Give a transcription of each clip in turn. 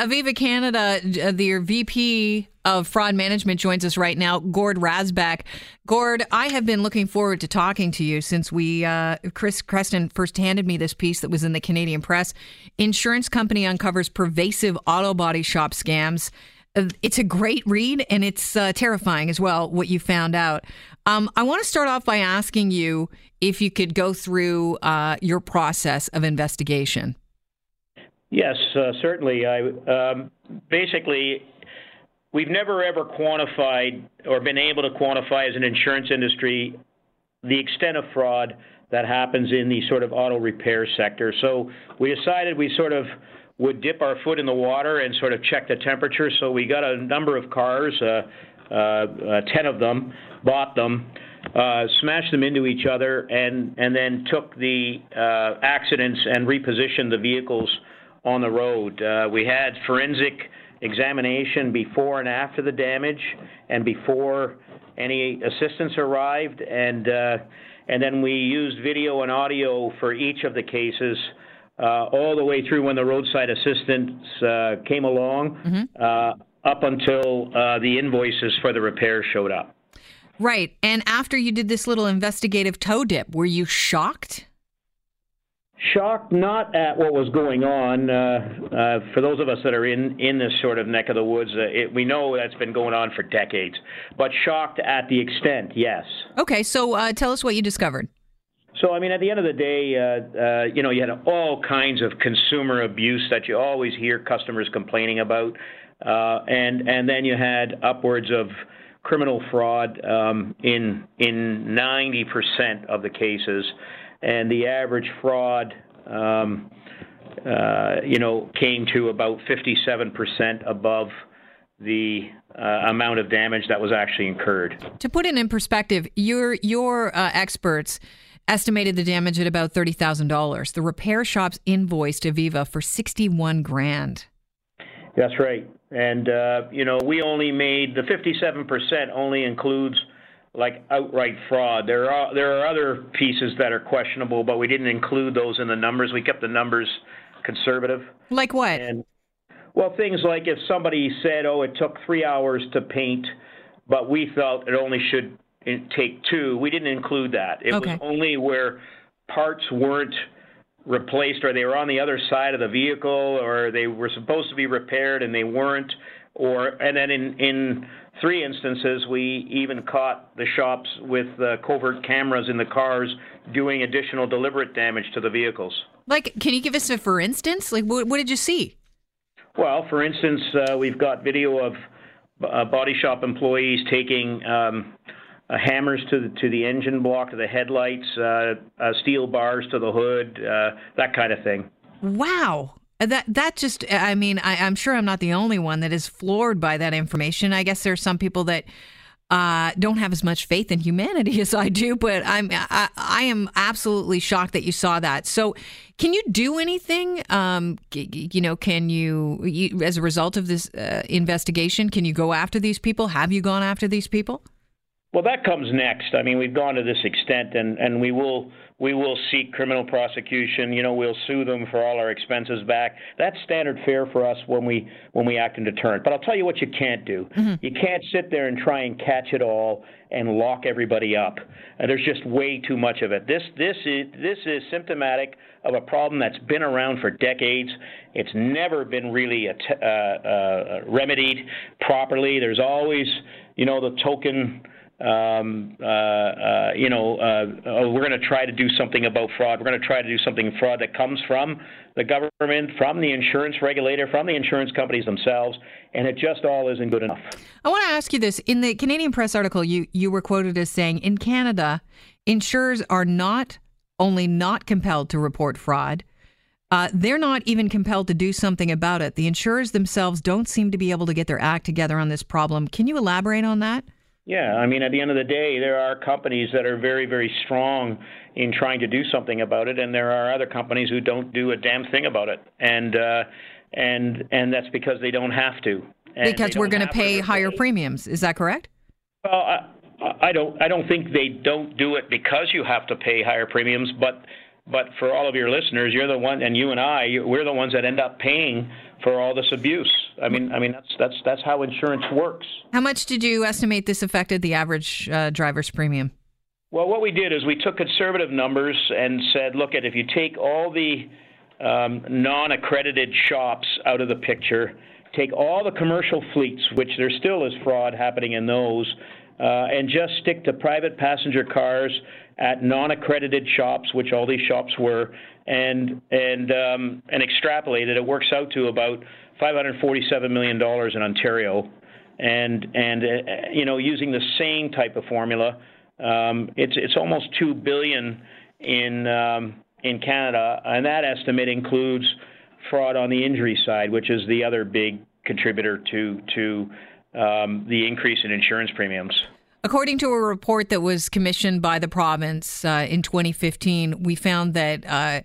Aviva Canada, uh, their VP of Fraud Management, joins us right now, Gord Rasbach. Gord, I have been looking forward to talking to you since we, uh, Chris Creston first handed me this piece that was in the Canadian press. Insurance company uncovers pervasive auto body shop scams. Uh, it's a great read and it's uh, terrifying as well, what you found out. Um, I want to start off by asking you if you could go through uh, your process of investigation. Yes, uh, certainly. I um, basically we've never ever quantified or been able to quantify as an insurance industry the extent of fraud that happens in the sort of auto repair sector. So we decided we sort of would dip our foot in the water and sort of check the temperature. So we got a number of cars, uh, uh, uh, 10 of them, bought them, uh, smashed them into each other, and, and then took the uh, accidents and repositioned the vehicles on the road. Uh, we had forensic examination before and after the damage, and before any assistance arrived, and uh, and then we used video and audio for each of the cases. Uh, all the way through when the roadside assistance uh, came along, mm-hmm. Uh, up until uh, the invoices for the repair showed up. Right. And after you did this little investigative toe dip, were you shocked? Shocked not at what was going on. Uh, uh, for those of us that are in, in this sort of neck of the woods, uh, it, we know that's been going on for decades. But shocked at the extent, yes. Okay, so uh, tell us what you discovered. So, I mean, at the end of the day, uh, uh, you know, you had all kinds of consumer abuse that you always hear customers complaining about, and and then you had upwards of criminal fraud um, in in 90% of the cases and the average fraud, um, uh, you know, came to about 57% above the uh, amount of damage that was actually incurred. To put it in perspective, your your uh, experts estimated the damage at about thirty thousand dollars. The repair shops invoiced Aviva for sixty-one grand. That's right, and uh, you know we only made the fifty-seven percent only includes like outright fraud. There are there are other pieces that are questionable, but we didn't include those in the numbers. We kept the numbers conservative. Like what? And well, things like if somebody said, "Oh, it took three hours to paint," but we felt it only should eh, take two. We didn't include that. It okay. was only where parts weren't replaced, or they were on the other side of the vehicle, or they were supposed to be repaired and they weren't, or and then in in three instances, we even caught the shops with uh, covert cameras in the cars doing additional deliberate damage to the vehicles. Like, can you give us a for instance? Like, what, what did you see? Well, for instance, uh, we've got video of uh, body shop employees taking um, uh, hammers to the, to the engine block, to the headlights, uh, uh, steel bars to the hood, that kind of thing. Wow. That that just I mean I, am sure I'm not the only one that is floored by that information. I guess there are some people that uh, don't have as much faith in humanity as I do, but I'm I, I am absolutely shocked that you saw that. So, can you do anything? Um, you know, can you, you as a result of this uh, investigation? Can you go after these people? Have you gone after these people? Well, that comes next. I mean, we've gone to this extent, and, and we will we will seek criminal prosecution. You know, we'll sue them for all our expenses back. That's standard fare for us when we when we act in deterrent. But I'll tell you what you can't do. Mm-hmm. You can't sit there and try and catch it all and lock everybody up. Uh, there's just way too much of it. This this is this is symptomatic of a problem that's been around for decades. It's never been really uh, uh, remedied properly. There's always, you know, the token um, uh, uh, you know, uh, oh, we're going to try to do something about fraud. We're going to try to do something fraud that comes from the government, from the insurance regulator, from the insurance companies themselves, and it just all isn't good enough. I want to ask you this: in the Canadian Press article, you you were quoted as saying, "In Canada, insurers are not only not compelled to report fraud." Uh, they're not even compelled to do something about it. The insurers themselves don't seem to be able to get their act together on this problem. Can you elaborate on that? Yeah, I mean, at the end of the day, there are companies that are very, very strong in trying to do something about it, and there are other companies who don't do a damn thing about it, and uh, and and that's because they don't have to. because we're going to pay higher premiums. Is that correct? Well, I, I don't. I don't think they don't do it because you have to pay higher premiums, but but for all of your listeners, you're the one, and you and I, we're the ones that end up paying for all this abuse. I mean, I mean that's that's that's how insurance works. How much did you estimate this affected the average uh, driver's premium? Well, what we did is we took conservative numbers and said, look at if you take all the um, non-accredited shops out of the picture, take all the commercial fleets, which there still is fraud happening in those, uh, and just stick to private passenger cars at non-accredited shops, which all these shops were, and and um, and extrapolate it. It works out to about 547 million dollars in Ontario, and and uh, you know using the same type of formula, um, it's it's almost two billion in um, in Canada, and that estimate includes fraud on the injury side, which is the other big contributor to to um, the increase in insurance premiums. According to a report that was commissioned by the province uh, in 2015, we found that uh,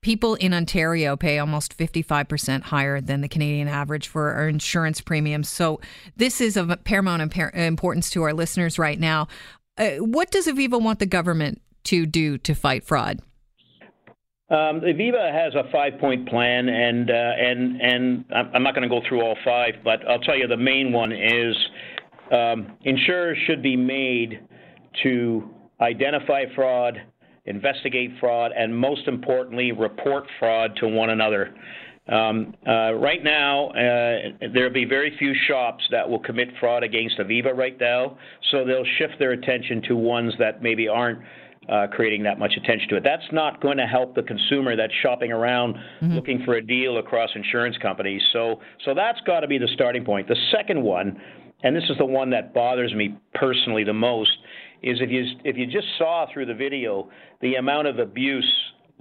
people in Ontario pay almost 55% higher than the Canadian average for our insurance premiums. So, this is of paramount importance to our listeners right now. Uh, what does Aviva want the government to do to fight fraud? Um, Aviva has a five-point plan, and uh, and and I'm not going to go through all five, but I'll tell you the main one is um, insurers should be made to identify fraud, investigate fraud, and most importantly, report fraud to one another. Um, uh, right now, uh, there'll be very few shops that will commit fraud against Aviva right now, so they'll shift their attention to ones that maybe aren't uh, creating that much attention to it. That's not going to help the consumer that's shopping around mm-hmm. looking for a deal across insurance companies. So, so that's got to be the starting point. The second one, and this is the one that bothers me personally the most, is if you if you just saw through the video the amount of abuse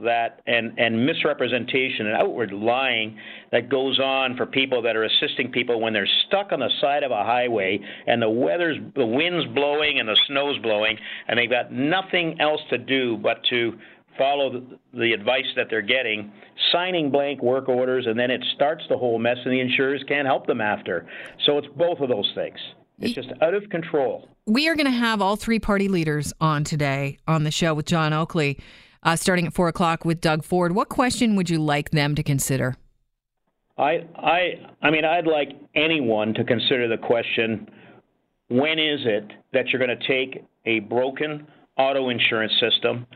that and, and misrepresentation and outward lying that goes on for people that are assisting people when they're stuck on the side of a highway and the weather's the wind's blowing and the snow's blowing and they've got nothing else to do but to follow the, the advice that they're getting, signing blank work orders, and then it starts the whole mess, and the insurers can't help them after. So it's both of those things. It's just out of control. We are going to have all three party leaders on today on the show with John Oakley uh, starting at four o'clock with Doug Ford. What question would you like them to consider? I, I, I mean, I'd like anyone to consider the question: When is it that you're going to take a broken auto insurance system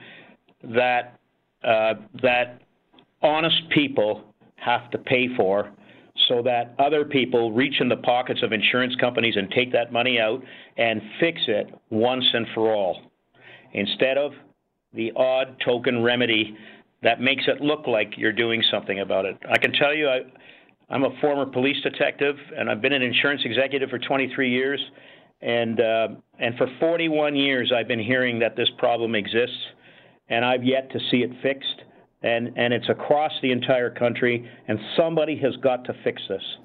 that uh, that honest people have to pay for, so that other people reach in the pockets of insurance companies and take that money out and fix it once and for all, instead of the odd token remedy that makes it look like you're doing something about it. I can tell you, I, I'm a former police detective, and I've been an insurance executive for 23 years. And uh, and for 41 years, I've been hearing that this problem exists, and I've yet to see it fixed. And and it's across the entire country, and somebody has got to fix this.